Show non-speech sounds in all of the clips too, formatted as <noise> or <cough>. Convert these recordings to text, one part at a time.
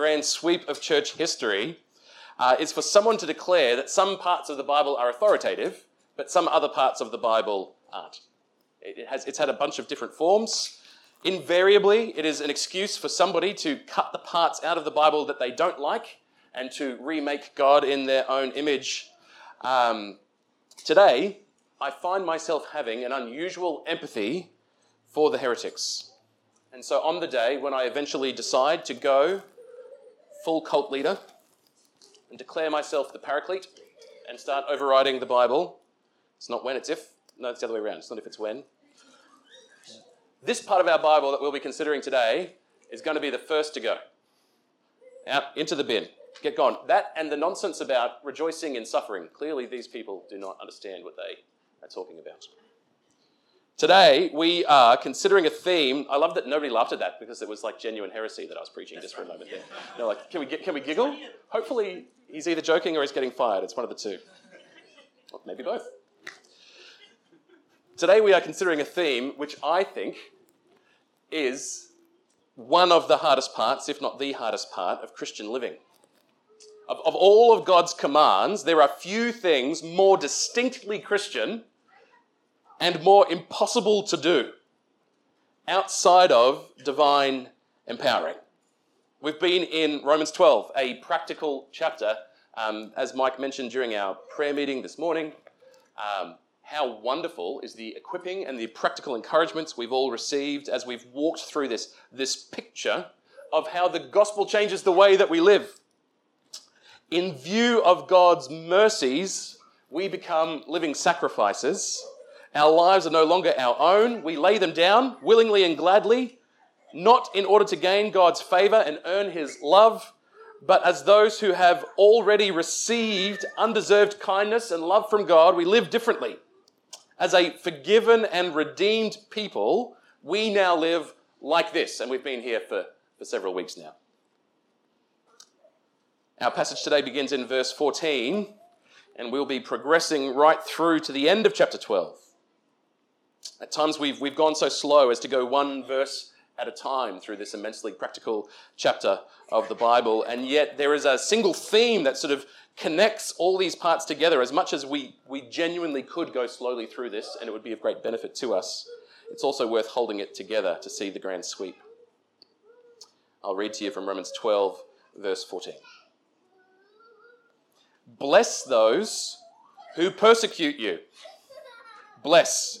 grand sweep of church history uh, is for someone to declare that some parts of the Bible are authoritative, but some other parts of the Bible aren't. It has, it's had a bunch of different forms. Invariably, it is an excuse for somebody to cut the parts out of the Bible that they don't like and to remake God in their own image. Um, today, I find myself having an unusual empathy for the heretics. And so, on the day when I eventually decide to go full cult leader and declare myself the paraclete and start overriding the Bible, it's not when, it's if. No, it's the other way around. It's not if, it's when. This part of our Bible that we'll be considering today is going to be the first to go out into the bin. Get gone. That and the nonsense about rejoicing in suffering. Clearly, these people do not understand what they are talking about. Today, we are considering a theme. I love that nobody laughed at that because it was like genuine heresy that I was preaching just for a moment there. They're like, can we, can we giggle? Hopefully, he's either joking or he's getting fired. It's one of the two. Or maybe both. Today, we are considering a theme which I think is one of the hardest parts, if not the hardest part, of Christian living. Of, of all of God's commands, there are few things more distinctly Christian and more impossible to do outside of divine empowering. We've been in Romans 12, a practical chapter, um, as Mike mentioned during our prayer meeting this morning. Um, how wonderful is the equipping and the practical encouragements we've all received as we've walked through this, this picture of how the gospel changes the way that we live. In view of God's mercies, we become living sacrifices our lives are no longer our own. We lay them down willingly and gladly, not in order to gain God's favor and earn his love, but as those who have already received undeserved kindness and love from God, we live differently. As a forgiven and redeemed people, we now live like this, and we've been here for, for several weeks now. Our passage today begins in verse 14, and we'll be progressing right through to the end of chapter 12. At times we've, we've gone so slow as to go one verse at a time through this immensely practical chapter of the Bible, and yet there is a single theme that sort of connects all these parts together as much as we, we genuinely could go slowly through this, and it would be of great benefit to us. It's also worth holding it together to see the grand sweep. I'll read to you from Romans 12, verse 14. Bless those who persecute you. Bless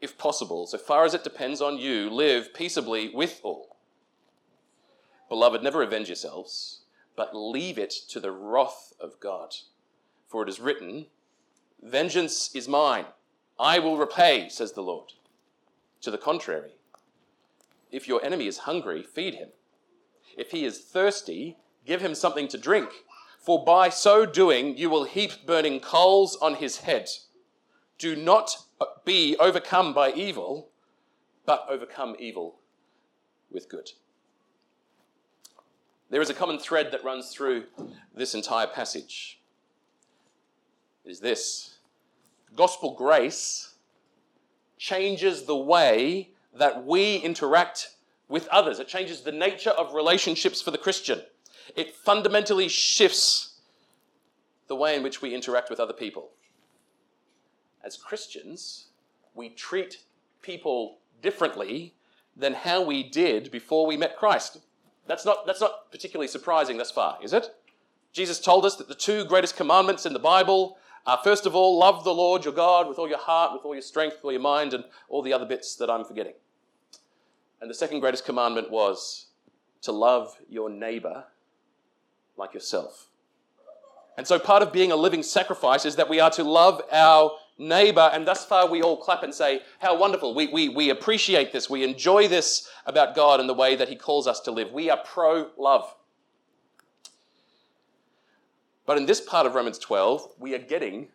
if possible, so far as it depends on you, live peaceably with all. Beloved, never avenge yourselves, but leave it to the wrath of God. For it is written, Vengeance is mine, I will repay, says the Lord. To the contrary, if your enemy is hungry, feed him. If he is thirsty, give him something to drink, for by so doing you will heap burning coals on his head. Do not Uh, be overcome by evil, but overcome evil with good. There is a common thread that runs through this entire passage. It is this gospel grace changes the way that we interact with others. It changes the nature of relationships for the Christian. It fundamentally shifts the way in which we interact with other people as Christians, we treat people differently than how we did before we met Christ. That's not, that's not particularly surprising thus far, is it? Jesus told us that the two greatest commandments in the Bible are first of all, love the Lord your God with all your heart, with all your strength, with all your mind, and all the other bits that I'm forgetting. And the second greatest commandment was to love your neighbor like yourself. And so part of being a living sacrifice is that we are to love our neighbor. And thus far, we all clap and say, How wonderful. We, we, we appreciate this. We enjoy this about God and the way that He calls us to live. We are pro love. But in this part of Romans 12, we are getting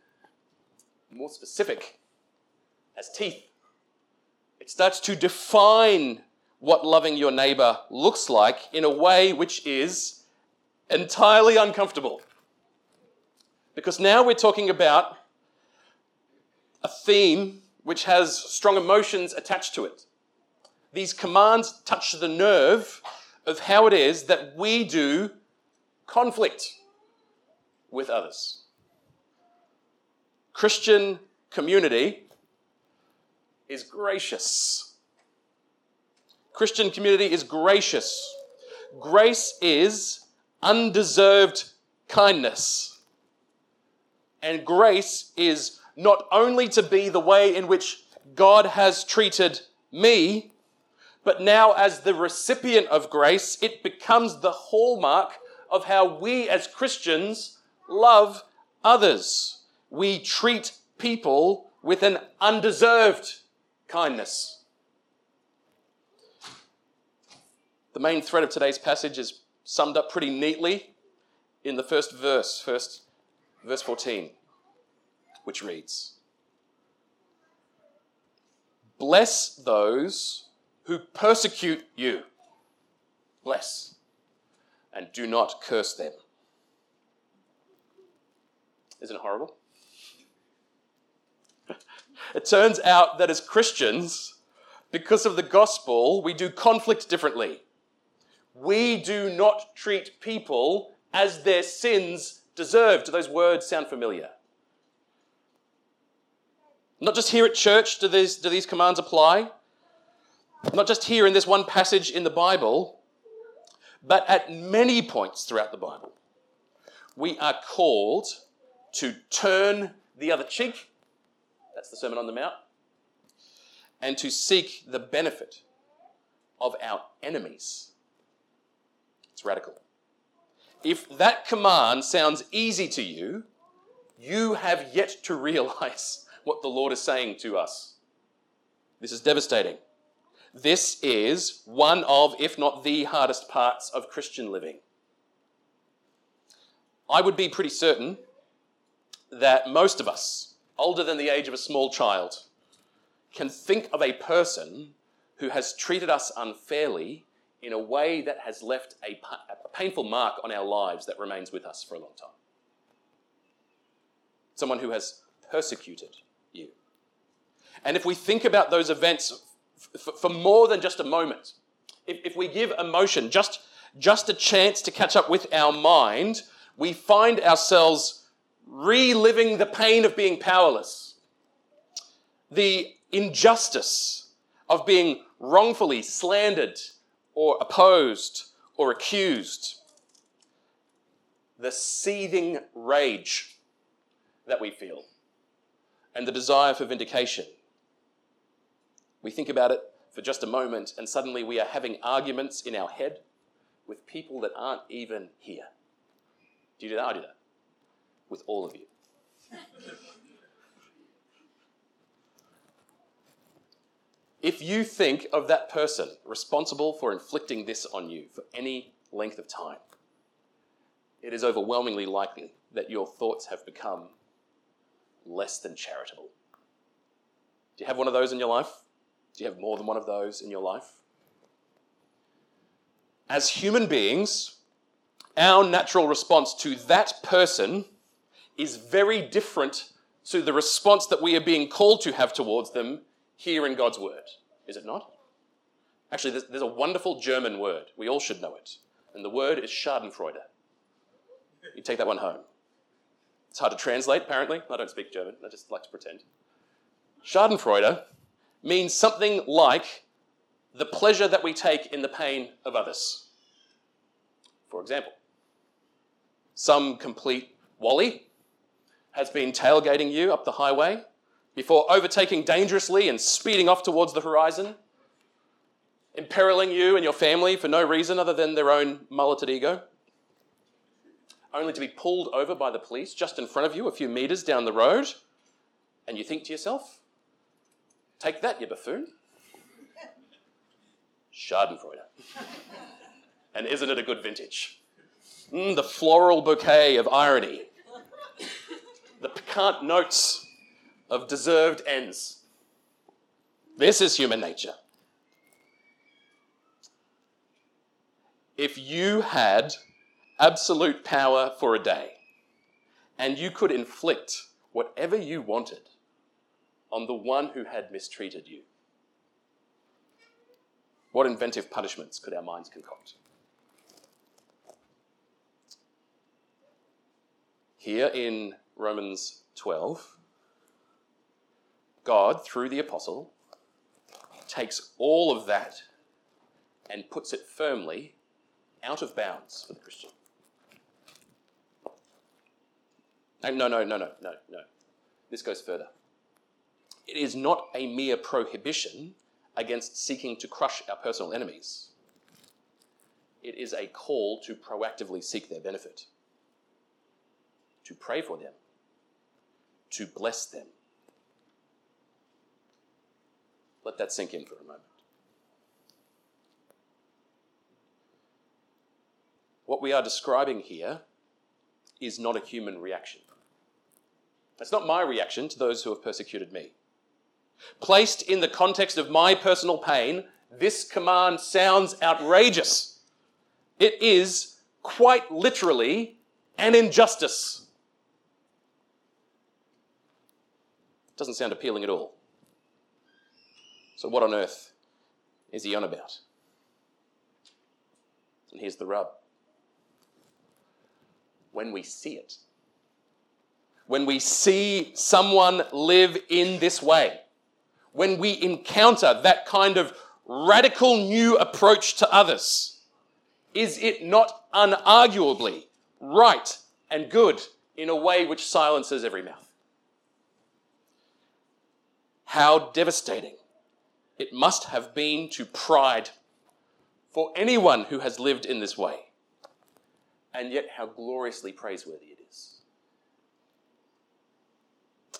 more specific as teeth. It starts to define what loving your neighbor looks like in a way which is entirely uncomfortable. Because now we're talking about a theme which has strong emotions attached to it. These commands touch the nerve of how it is that we do conflict with others. Christian community is gracious. Christian community is gracious. Grace is undeserved kindness. And grace is not only to be the way in which God has treated me, but now as the recipient of grace, it becomes the hallmark of how we as Christians love others. We treat people with an undeserved kindness. The main thread of today's passage is summed up pretty neatly in the first verse, first verse 14, which reads Bless those who persecute you. Bless, and do not curse them. Isn't it horrible? <laughs> it turns out that as Christians, because of the gospel, we do conflict differently. We do not treat people as their sins deserve. Do those words sound familiar? Not just here at church do these, do these commands apply, not just here in this one passage in the Bible, but at many points throughout the Bible. We are called to turn the other cheek. That's the Sermon on the Mount. And to seek the benefit of our enemies. It's radical. If that command sounds easy to you, you have yet to realize what the Lord is saying to us. This is devastating. This is one of, if not the hardest parts of Christian living. I would be pretty certain that most of us, older than the age of a small child, can think of a person who has treated us unfairly in a way that has left a, a, painful mark on our lives that remains with us for a long time. Someone who has persecuted you. And if we think about those events f- for more than just a moment, if, if we give emotion just, just a chance to catch up with our mind, we find ourselves reliving the pain of being powerless, the injustice of being wrongfully slandered or opposed or accused, the seething rage that we feel, and the desire for vindication. We think about it for just a moment, and suddenly we are having arguments in our head with people that aren't even here. Do you do that? I do that with all of you. if you think of that person responsible for inflicting this on you for any length of time, it is overwhelmingly likely that your thoughts have become less than charitable. Do you have one of those in your life? Do you have more than one of those in your life? As human beings, our natural response to that person is very different to the response that we are being called to have towards them here in God's Word, is it not? Actually, there's, there's a wonderful German word. We all should know it. And the word is Schadenfreude. You take that one home. It's hard to translate, apparently. I don't speak German, I just like to pretend. Schadenfreude means something like the pleasure that we take in the pain of others. For example, some complete Wally has been tailgating you up the highway before overtaking dangerously and speeding off towards the horizon, imperiling you and your family for no reason other than their own mulleted ego, only to be pulled over by the police just in front of you a few meters down the road, and you think to yourself, Take that, you buffoon. Schadenfreude. <laughs> and isn't it a good vintage? Mm, the floral bouquet of irony. The piquant notes of deserved ends. This is human nature. If you had absolute power for a day and you could inflict whatever you wanted on the one who had mistreated you, what inventive punishments could our minds concoct? Here in Romans 12, God, through the apostle, takes all of that and puts it firmly out of bounds for the Christian. Uh, no, no, no, no, no, no. This goes further. It is not a mere prohibition against seeking to crush our personal enemies. It is a call to proactively seek their benefit, to pray for them, to bless them. Let that sink in for a moment. What we are describing here is not a human reaction. It's not my reaction to those who have persecuted me. Placed in the context of my personal pain, this command sounds outrageous. It is quite literally an injustice. It Doesn't sound appealing at all. So, what on earth is he on about? And here's the rub when we see it, when we see someone live in this way, when we encounter that kind of radical new approach to others, is it not unarguably right and good in a way which silences every mouth? How devastating it must have been to pride for anyone who has lived in this way, and yet how gloriously praiseworthy it is.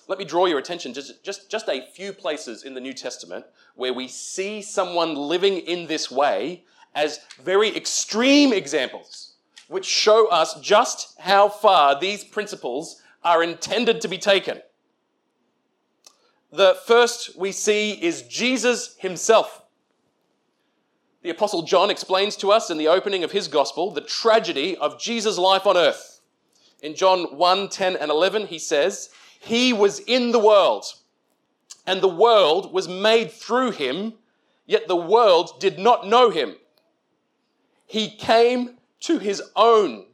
Let me draw your attention to just, just, just a few places in the New Testament where we see someone living in this way as very extreme examples, which show us just how far these principles are intended to be taken. The first we see is Jesus himself. The Apostle John explains to us in the opening of his gospel the tragedy of Jesus' life on earth. In John 1 10 and 11, he says, He was in the world, and the world was made through him, yet the world did not know him. He came to his own,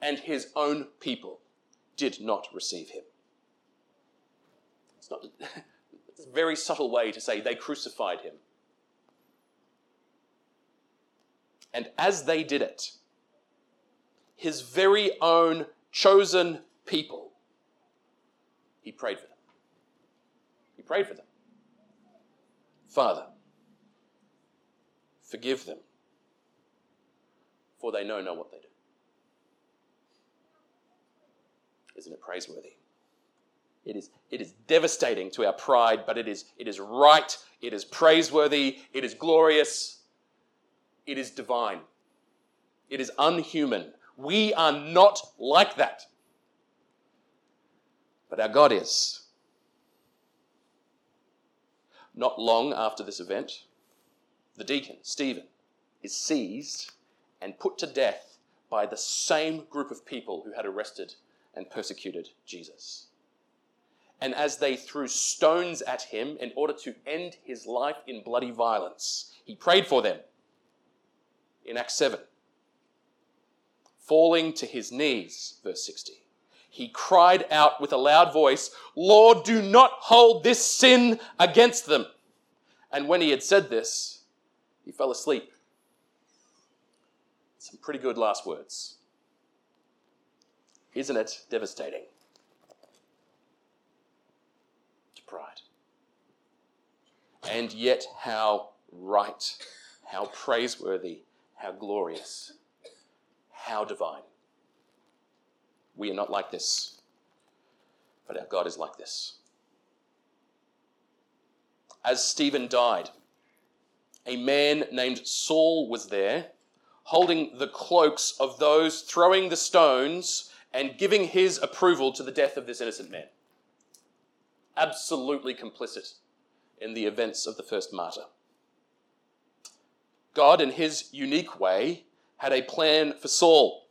and his own people did not receive him. It's not <laughs> it's a very subtle way to say they crucified him. And as they did it, his very own chosen people, he prayed for them. He prayed for them. Father, forgive them, for they know not what they do. Isn't it praiseworthy? It is, it is devastating to our pride, but it is, it is right, it is praiseworthy, it is glorious, it is divine, it is unhuman. We are not like that. But our God is. Not long after this event, the deacon, Stephen, is seized and put to death by the same group of people who had arrested and persecuted Jesus and as they threw stones at him in order to end his life in bloody violence. He prayed for them in Acts 7. Falling to his knees, verse 60, he cried out with a loud voice, Lord, do not hold this sin against them. And when he had said this, he fell asleep. Some pretty good last words. Isn't it devastating? To pride. And yet, how right, how praiseworthy, how glorious, how divine. We are not like this, but our God is like this. As Stephen died, a man named Saul was there, holding the cloaks of those throwing the stones and giving his approval to the death of this innocent man. Absolutely complicit in the events of the first martyr. God, in his unique way, had a plan for Saul.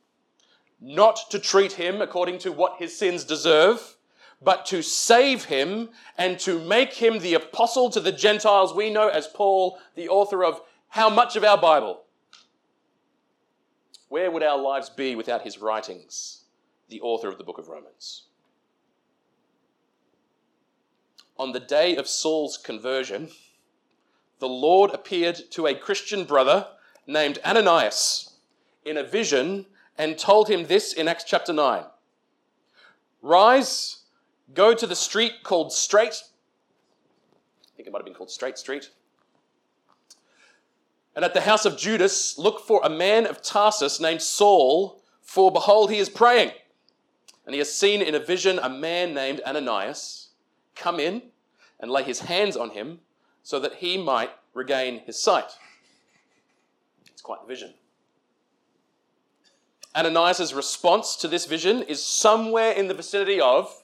Not to treat him according to what his sins deserve, but to save him and to make him the apostle to the Gentiles we know as Paul, the author of how much of our Bible? Where would our lives be without his writings, the author of the book of Romans? On the day of Saul's conversion, the Lord appeared to a Christian brother named Ananias in a vision and told him this in Acts chapter 9 Rise, go to the street called Straight. I think it might have been called Straight Street. And at the house of Judas, look for a man of Tarsus named Saul, for behold, he is praying. And he has seen in a vision a man named Ananias come in and lay his hands on him so that he might regain his sight. It's quite the vision. Ananias' response to this vision is somewhere in the vicinity of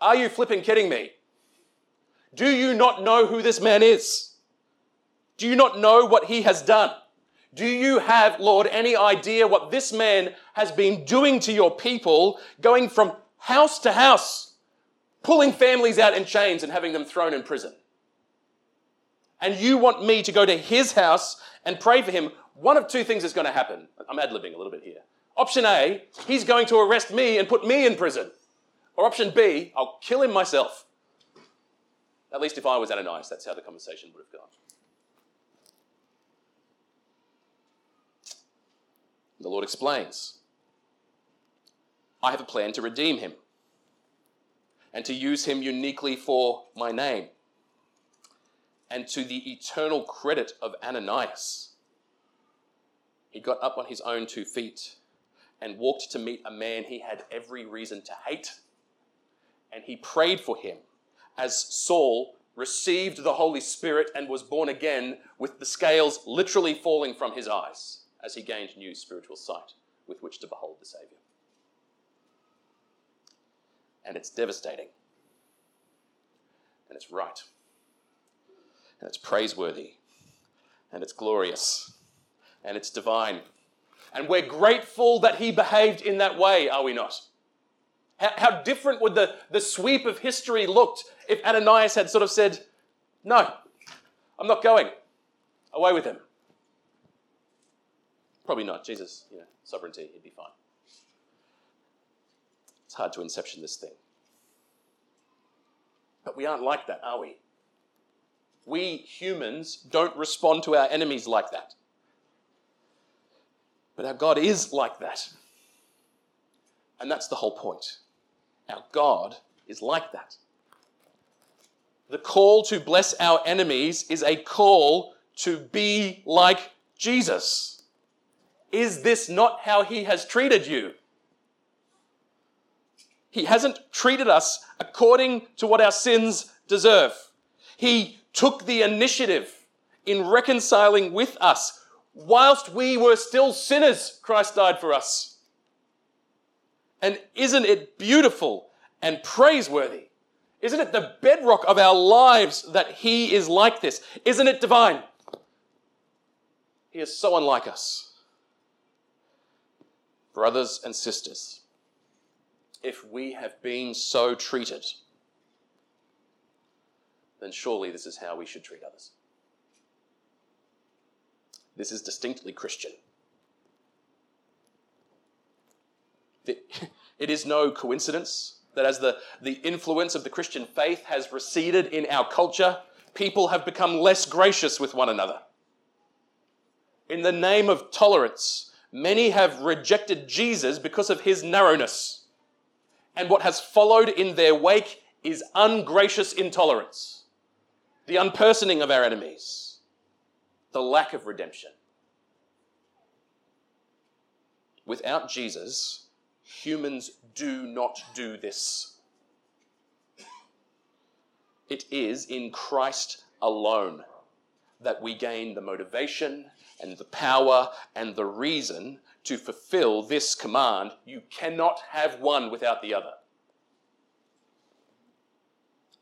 Are you flipping kidding me? Do you not know who this man is? Do you not know what he has done? Do you have, Lord, any idea what this man has been doing to your people, going from house to house, pulling families out in chains and having them thrown in prison? And you want me to go to his house and pray for him? One of two things is going to happen. I'm ad libbing a little bit here. Option A, he's going to arrest me and put me in prison. Or option B, I'll kill him myself. At least if I was Ananias, that's how the conversation would have gone. The Lord explains I have a plan to redeem him and to use him uniquely for my name and to the eternal credit of Ananias. He got up on his own two feet and walked to meet a man he had every reason to hate. And he prayed for him as Saul received the Holy Spirit and was born again with the scales literally falling from his eyes as he gained new spiritual sight with which to behold the Savior. And it's devastating. And it's right. And it's praiseworthy. And it's glorious. And it's divine. And we're grateful that he behaved in that way, are we not? How, how different would the, the sweep of history looked if Ananias had sort of said, No, I'm not going. Away with him. Probably not. Jesus, you know, sovereignty, he'd be fine. It's hard to inception this thing. But we aren't like that, are we? We humans don't respond to our enemies like that. But our God is like that. And that's the whole point. Our God is like that. The call to bless our enemies is a call to be like Jesus. Is this not how he has treated you? He hasn't treated us according to what our sins deserve. He took the initiative in reconciling with us whilst we were still sinners, Christ died for us. And isn't it beautiful and praiseworthy? Isn't it the bedrock of our lives that He is like this? Isn't it divine? He is so unlike us. Brothers and sisters, if we have been so treated, then surely this is how we should treat others. This is distinctly Christian. <laughs> It is no coincidence that as the, the influence of the Christian faith has receded in our culture, people have become less gracious with one another. In the name of tolerance, many have rejected Jesus because of his narrowness. And what has followed in their wake is ungracious intolerance, the unpersoning of our enemies the lack of redemption. Without Jesus, humans do not do this. It is in Christ alone that we gain the motivation and the power and the reason to fulfill this command. You cannot have one without the other.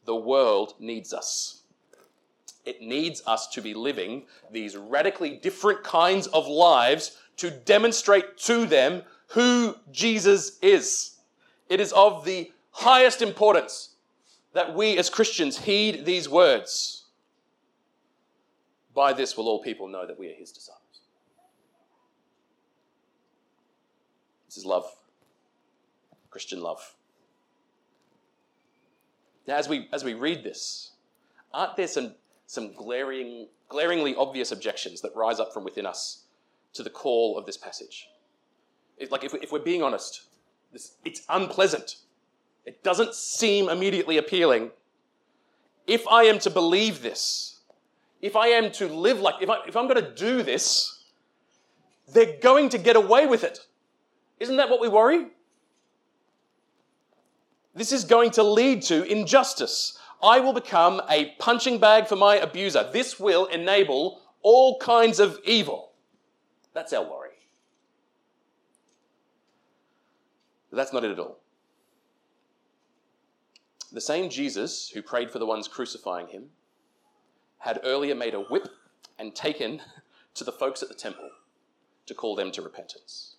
The world needs us. It needs us to be living these radically different kinds of lives to demonstrate to them who Jesus is. It is of the highest importance that we as Christians heed these words. By this will all people know that we are his disciples. This is love, Christian love. Now, as we, as we read this, aren't there some, some glaring, glaringly obvious objections that rise up from within us to the call of this passage? It, like, if, we, if we're being honest, this, it's unpleasant. It doesn't seem immediately appealing. If I am to believe this, if I am to live like, if, I, if I'm going to do this, they're going to get away with it. Isn't that what we worry? This is going to lead to injustice. I will become a punching bag for my abuser. This will enable all kinds of evil. That's our worry. But that's not it at all. The same Jesus who prayed for the ones crucifying him had earlier made a whip and taken <laughs> to the folks at the temple to call them to repentance.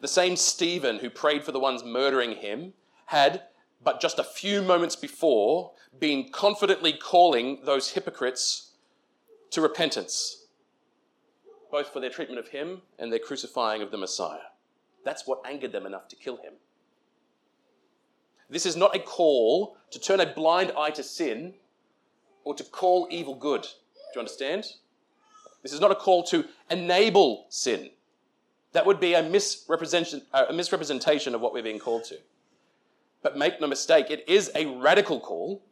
The same Stephen who prayed for the ones murdering him had, but just a few moments before, been confidently calling those hypocrites to repentance, both for their treatment of him and their crucifying of the Messiah. That's what angered them enough to kill him. This is not a call to turn a blind eye to sin or to call evil good. Do you understand? This is not a call to enable sin. That would be a misrepresentation, uh, a misrepresentation of what we're being called to. But make no mistake, it is a radical call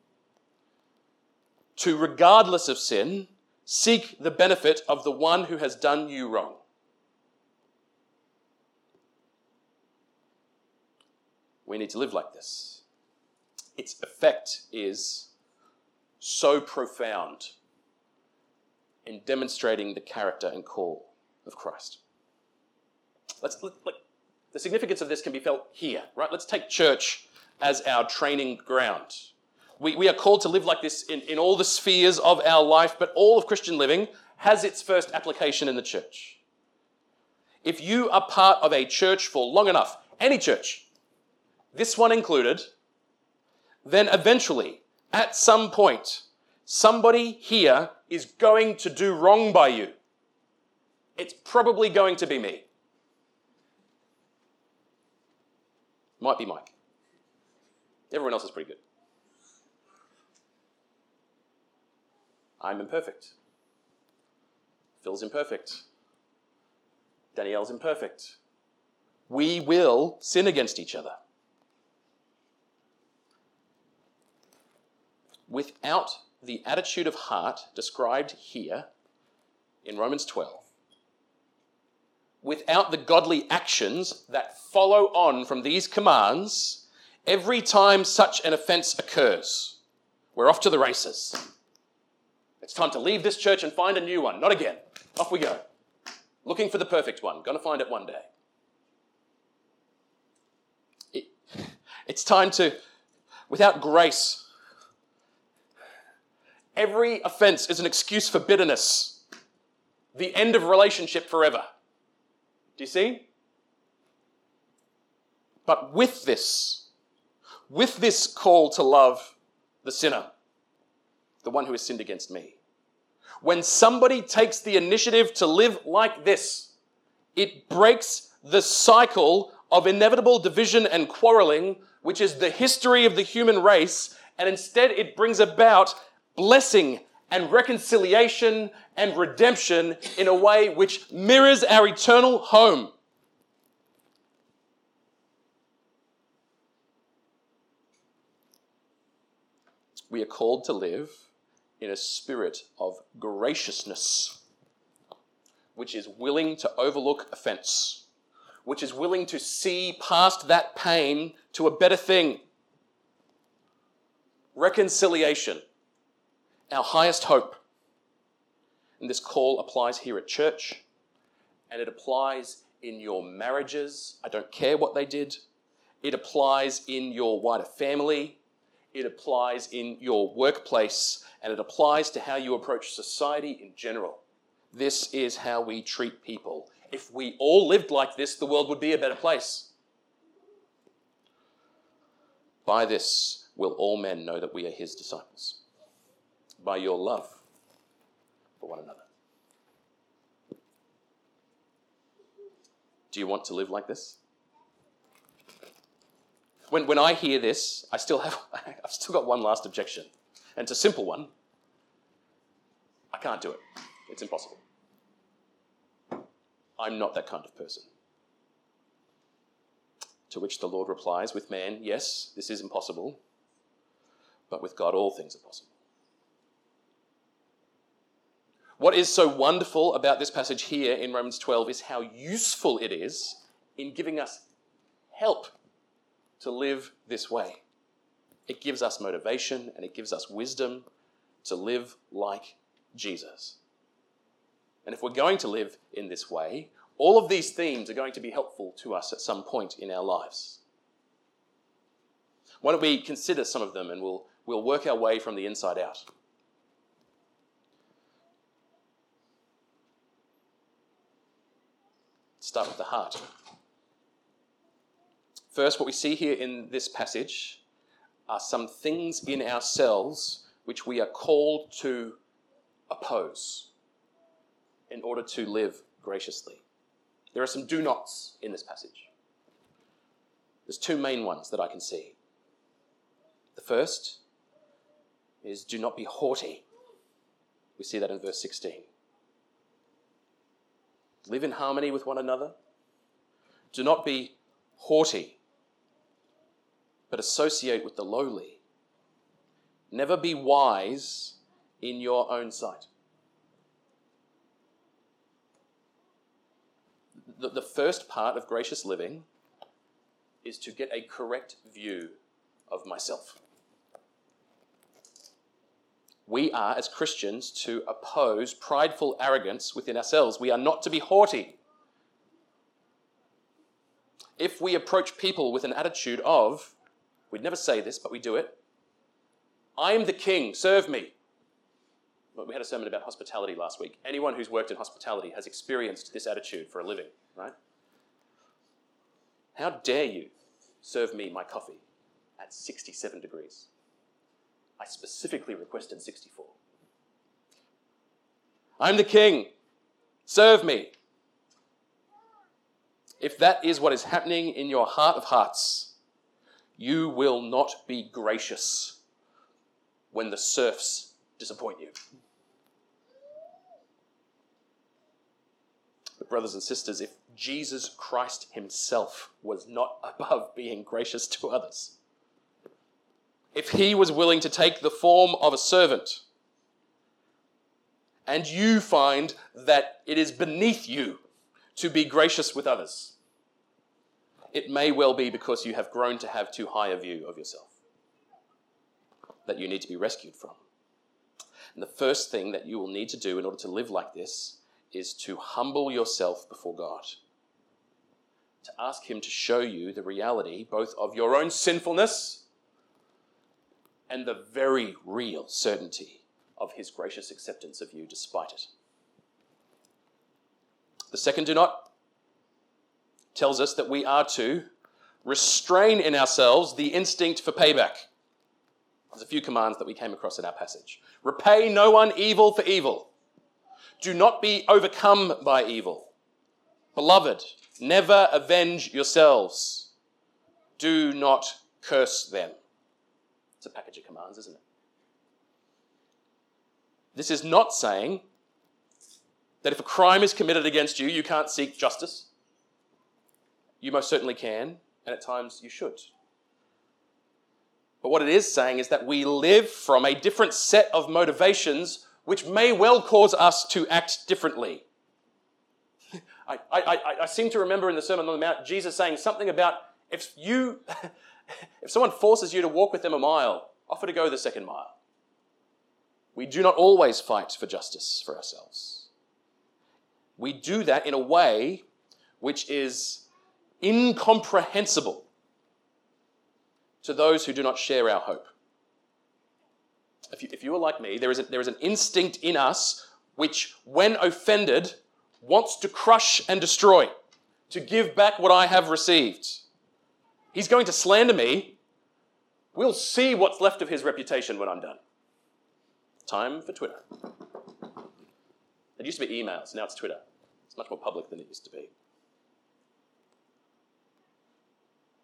to, regardless of sin, seek the benefit of the one who has done you wrong. We need to live like this. Its effect is so profound in demonstrating the character and call of Christ. Let's, let, like, the significance of this can be felt here, right? Let's take church as our training ground. We, we are called to live like this in, in all the spheres of our life, but all of Christian living has its first application in the church. If you are part of a church for long enough, any church, this one included, then eventually, at some point, somebody here is going to do wrong by you. It's probably going to be me. Might be Mike. Everyone else is pretty good. I'm imperfect. Phil's imperfect. Danielle's imperfect. We will sin against each other. Without the attitude of heart described here in Romans 12, without the godly actions that follow on from these commands, every time such an offense occurs, we're off to the races. It's time to leave this church and find a new one. Not again. Off we go. Looking for the perfect one. To find it one day. It, it's time to, without grace, every offense is an excuse for bitterness, the end of relationship forever. Do you see? But with this, with this call to love the sinner, the one who has sinned against me, when somebody takes the initiative to live like this, it breaks the cycle of inevitable division and quarreling, which is the history of the human race, and instead it brings about blessing and reconciliation and redemption in a way which mirrors our eternal home. We are called to live in a spirit of graciousness, which is willing to overlook offense, which is willing to see past that pain to a better thing. Reconciliation our highest hope. And this call applies here at church, and it applies in your marriages. I don't care what they did. It applies in your wider family. It applies in your workplace. And it applies to how you approach society in general. This is how we treat people. If we all lived like this, the world would be a better place. By this will all men know that we are his disciples. By your love for one another. Do you want to live like this? When, when I hear this, I still have <laughs> I've still got one last objection. And it's a simple one. I can't do it. It's impossible. I'm not that kind of person. To which the Lord replies, With man, yes, this is impossible, but with God, all things are possible. What is so wonderful about this passage here in Romans 12 is how useful it is in giving us help to live this way. It gives us motivation and it gives us wisdom to live like Jesus. And if we're going to live in this way, all of these themes are going to be helpful to us at some point in our lives. Why don't we consider some of them and we'll, we'll work our way from the inside out. Start with the heart. First, what we see here in this passage are some things in ourselves which we are called to oppose in order to live graciously. There are some do nots in this passage. There's two main ones that I can see. The first is do not be haughty. We see that in verse 16. Live in harmony with one another. Do not be haughty, but associate with the lowly. Never be wise in your own sight. the, the first part of gracious living is to get a correct view of myself. We are, as Christians, to oppose prideful arrogance within ourselves. We are not to be haughty. If we approach people with an attitude of, we'd never say this, but we do it, I am the king, serve me we had a sermon about hospitality last week. Anyone who's worked in hospitality has experienced this attitude for a living, right? How dare you serve me my coffee at 67 degrees? I specifically requested 64. I'm the king. Serve me. If that is what is happening in your heart of hearts, you will not be gracious when the serfs disappoint you. But, brothers and sisters, if Jesus Christ himself was not <laughs> above being gracious to others, if he was willing to take the form of a servant, and you find that it is beneath you to be gracious with others, it may well be because you have grown to have too high a view of yourself that you need to be rescued from. And the first thing that you will need to do in order to live like this is to humble yourself before God, to ask Him to show you the reality both of your own sinfulness and the very real certainty of His gracious acceptance of you despite it. The second do not tells us that we are to restrain in ourselves the instinct for payback. There's a few commands that we came across in our passage. Repay no one evil for evil. Do not be overcome by evil. Beloved, never avenge yourselves. Do not curse them. It's a package of commands, isn't it? This is not saying that if a crime is committed against you, you can't seek justice. You most certainly can, and at times you should. But what it is saying is that we live from a different set of motivations which may well cause us to act differently. <laughs> I, I, I, seem to remember in the Sermon on the Mount Jesus saying something about if you, <laughs> if someone forces you to walk with them a mile, offer to go the second mile. We do not always fight for justice for ourselves. We do that in a way which is incomprehensible to those who do not share our hope. If you, if you are like me, there is, a, there is an instinct in us which, when offended, wants to crush and destroy, to give back what I have received. He's going to slander me. We'll see what's left of his reputation when I'm done. Time for Twitter. It used to be emails, now it's Twitter. It's much more public than it used to be.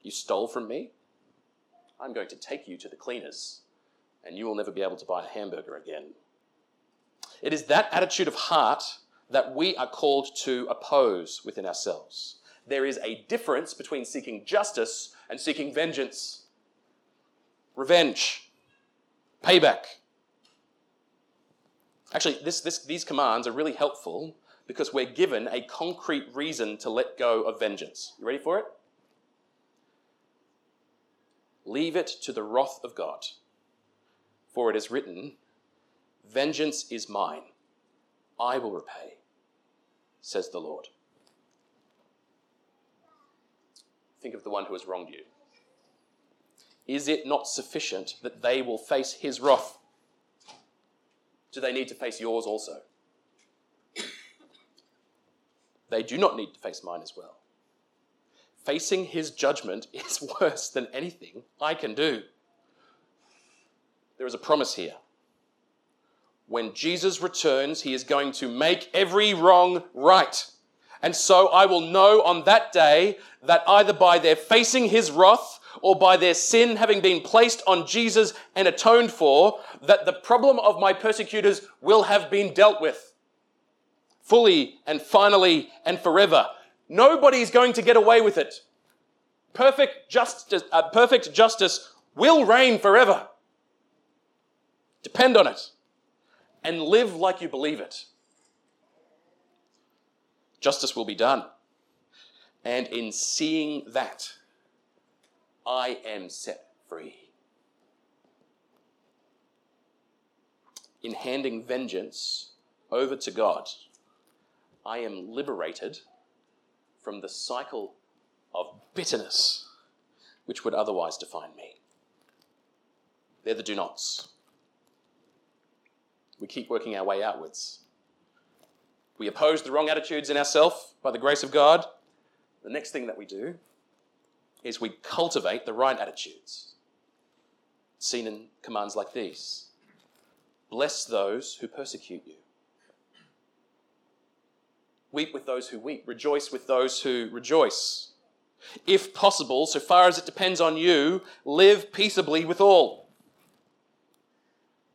You stole from me? I'm going to take you to the cleaners, and you will never be able to buy a hamburger again. It is that attitude of heart that we are called to oppose within ourselves. There is a difference between seeking justice and seeking vengeance, revenge, payback. Actually, this, this, these commands are really helpful because we're given a concrete reason to let go of vengeance. You ready for it? Leave it to the wrath of God. For it is written, Vengeance is mine, I will repay, says the Lord. Think of the one who has wronged you. Is it not sufficient that they will face his wrath? Do they need to face yours also? They do not need to face mine as well facing his judgment <laughs> is worse than anything I can do. There is a promise here. When Jesus returns, he is going to make every wrong right. And so I will know on that day that either by their facing his wrath or by their sin having been placed on Jesus and atoned for, that the problem of my persecutors will have been dealt with fully and finally and forever. Nobody is going to get away with it. Perfect justice, uh, perfect justice will reign forever. Depend on it and live like you believe it. Justice will be done. And in seeing that, I am set free. In handing vengeance over to God, I am liberated from the cycle of bitterness which would otherwise define me. They're the do nots. We keep working our way outwards. We oppose the wrong attitudes in ourselves by the grace of God. The next thing that we do is we cultivate the right attitudes, seen in commands like these Bless those who persecute you. Weep with those who weep. Rejoice with those who rejoice. If possible, so far as it depends on you, live peaceably with all.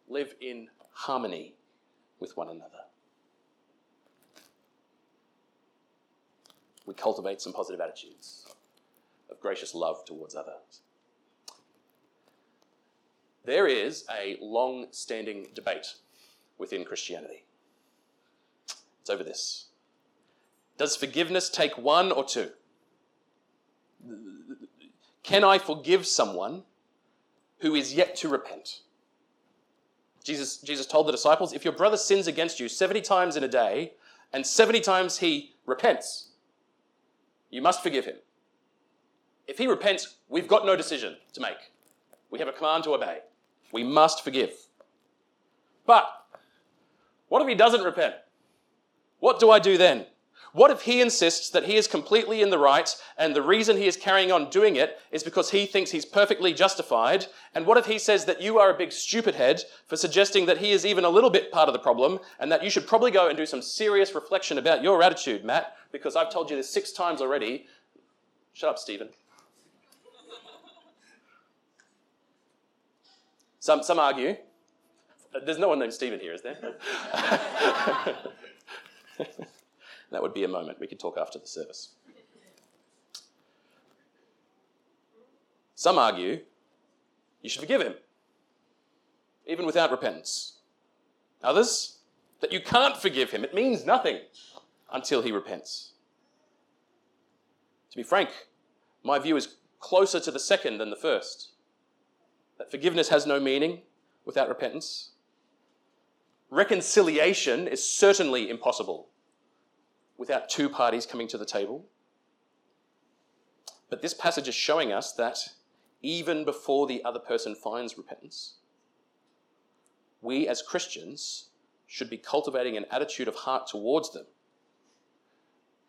Live in harmony with one another. We cultivate some positive attitudes of gracious love towards others. There is a long standing debate within Christianity. It's over this Does forgiveness take one or two? Can I forgive someone who is yet to repent? Jesus, Jesus told the disciples, if your brother sins against you 70 times in a day, and 70 times he repents, you must forgive him. If he repents, we've got no decision to make. We have a command to obey. We must forgive. But what if he doesn't repent? What do I do then? What if he insists that he is completely in the right and the reason he is carrying on doing it is because he thinks he's perfectly justified? And what if he says that you are a big stupid head for suggesting that he is even a little bit part of the problem and that you should probably go and do some serious reflection about your attitude, Matt, because I've told you this six times already. Shut up, Stephen. Some, some argue. There's no one named Stephen here, is there? <laughs> That would be a moment. We could talk after the service. Some argue you should forgive him, even without repentance. Others, that you can't forgive him. It means nothing until he repents. To be frank, my view is closer to the second than the first. That forgiveness has no meaning without repentance. Reconciliation is certainly impossible without two parties coming to the table. But this passage is showing us that even before the other person finds repentance, we as Christians should be cultivating an attitude of heart towards them.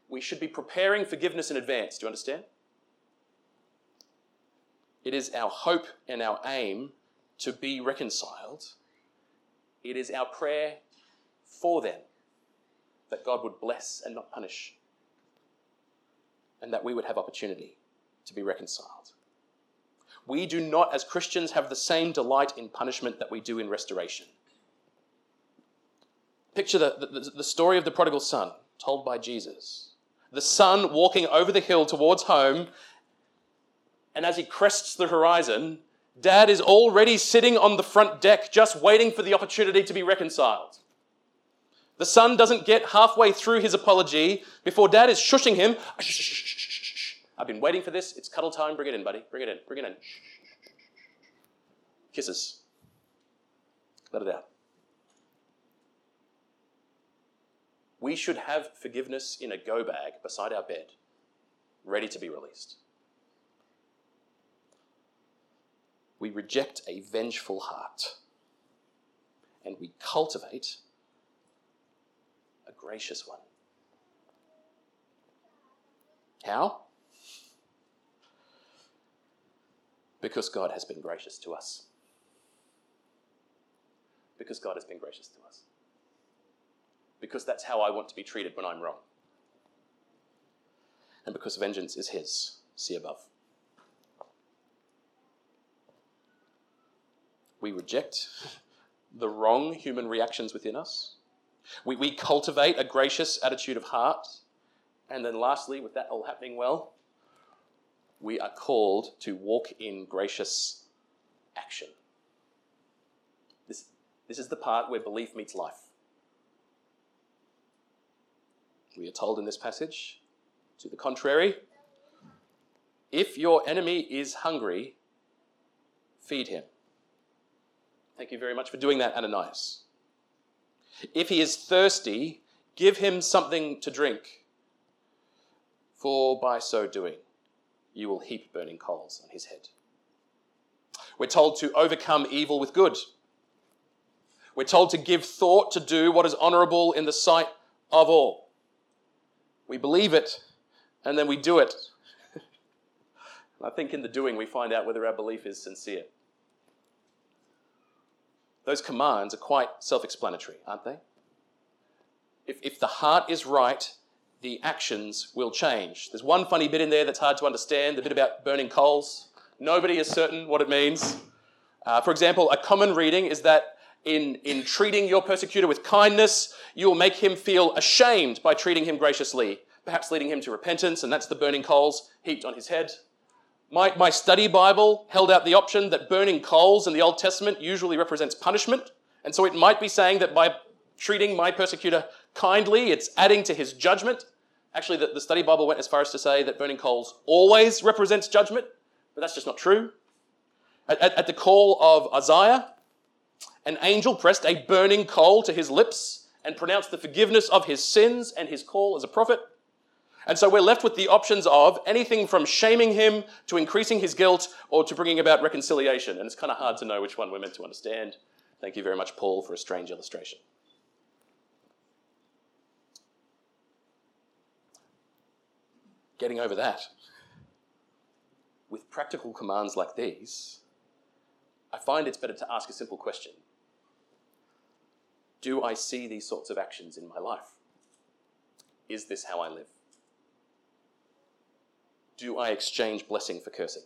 We should be preparing forgiveness in advance. Do you understand? It is our hope and our aim to be reconciled. It is our prayer for them that God would bless and not punish, and that we would have opportunity to be reconciled. We do not, as Christians, have the same delight in punishment that we do in restoration. Picture the, the, the story of the prodigal son told by Jesus. The son walking over the hill towards home, and as he crests the horizon, dad is already sitting on the front deck just waiting for the opportunity to be reconciled. The son doesn't get halfway through his apology before dad is shushing him. I've been waiting for this. It's cuddle time. Bring it in, buddy. Bring it in. Bring it in. Kisses. Let it out. We should have forgiveness in a go bag beside our bed, ready to be released. We reject a vengeful heart and we cultivate gracious one. How? Because God has been gracious to us. Because God has been gracious to us. Because that's how I want to be treated when I'm wrong. And because vengeance is His. See above. We reject the wrong human reactions within us. We, we cultivate a gracious attitude of heart. And then, lastly, with that all happening well, we are called to walk in gracious action. This, this is the part where belief meets life. We are told in this passage, to the contrary, if your enemy is hungry, feed him. Thank you very much for doing that, Ananias. If he is thirsty, give him something to drink, for by so doing, you will heap burning coals on his head. We're told to overcome evil with good. We're told to give thought to do what is honorable in the sight of all. We believe it and then we do it. <laughs> I think in the doing we find out whether our belief is sincere. Those commands are quite self explanatory, aren't they? If, if the heart is right, the actions will change. There's one funny bit in there that's hard to understand the bit about burning coals. Nobody is certain what it means. Uh, for example, a common reading is that in, in treating your persecutor with kindness, you will make him feel ashamed by treating him graciously, perhaps leading him to repentance, and that's the burning coals heaped on his head. My, my study Bible held out the option that burning coals in the Old Testament usually represents punishment, and so it might be saying that by treating my persecutor kindly, it's adding to his judgment. Actually, the, the study Bible went as far as to say that burning coals always represents judgment, but that's just not true. At, at, at the call of Isaiah, an angel pressed a burning coal to his lips and pronounced the forgiveness of his sins and his call as a prophet. And so we're left with the options of anything from shaming him to increasing his guilt or to bringing about reconciliation. And it's kind of hard to know which one we're meant to understand. Thank you very much, Paul, for a strange illustration. getting over that. With practical commands like these, I find it's better to ask a simple question Do I see these sorts of actions in my life? Is this how I live? Do I exchange blessing for cursing?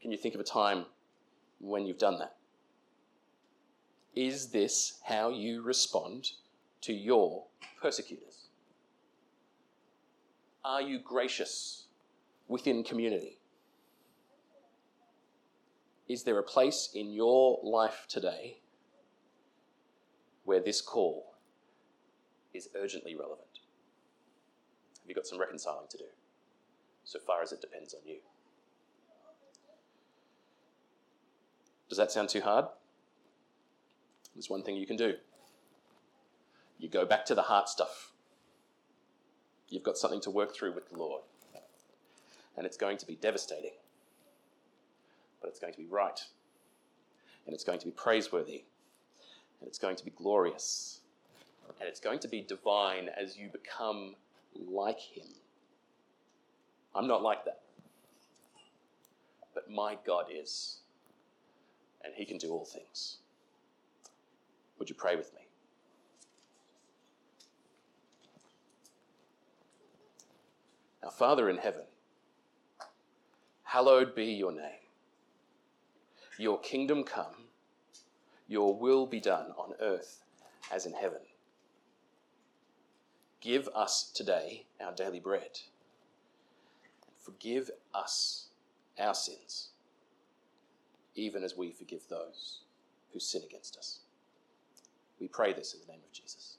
Can you think of a time when you've done that? Is this how you respond to your persecutors? Are you gracious within community? Is there a place in your life today where this call is urgently relevant? Have got some reconciling to do, so far as it depends on you? Does that sound too hard? There's one thing you can do. You go back to the heart stuff. You've got something to work through with the Lord. And it's going to be devastating. But it's going to be right. And it's going to be praiseworthy. And it's going to be glorious. And it's going to be divine as you become like Him. I'm not like that. But my God is. And He can do all things. Would you pray with me? Our Father in heaven, hallowed be your name. Your kingdom come, your will be done on earth as in heaven. Give us today our daily bread. Forgive us our sins, even as we forgive those who sin against us. We pray this in the name of Jesus.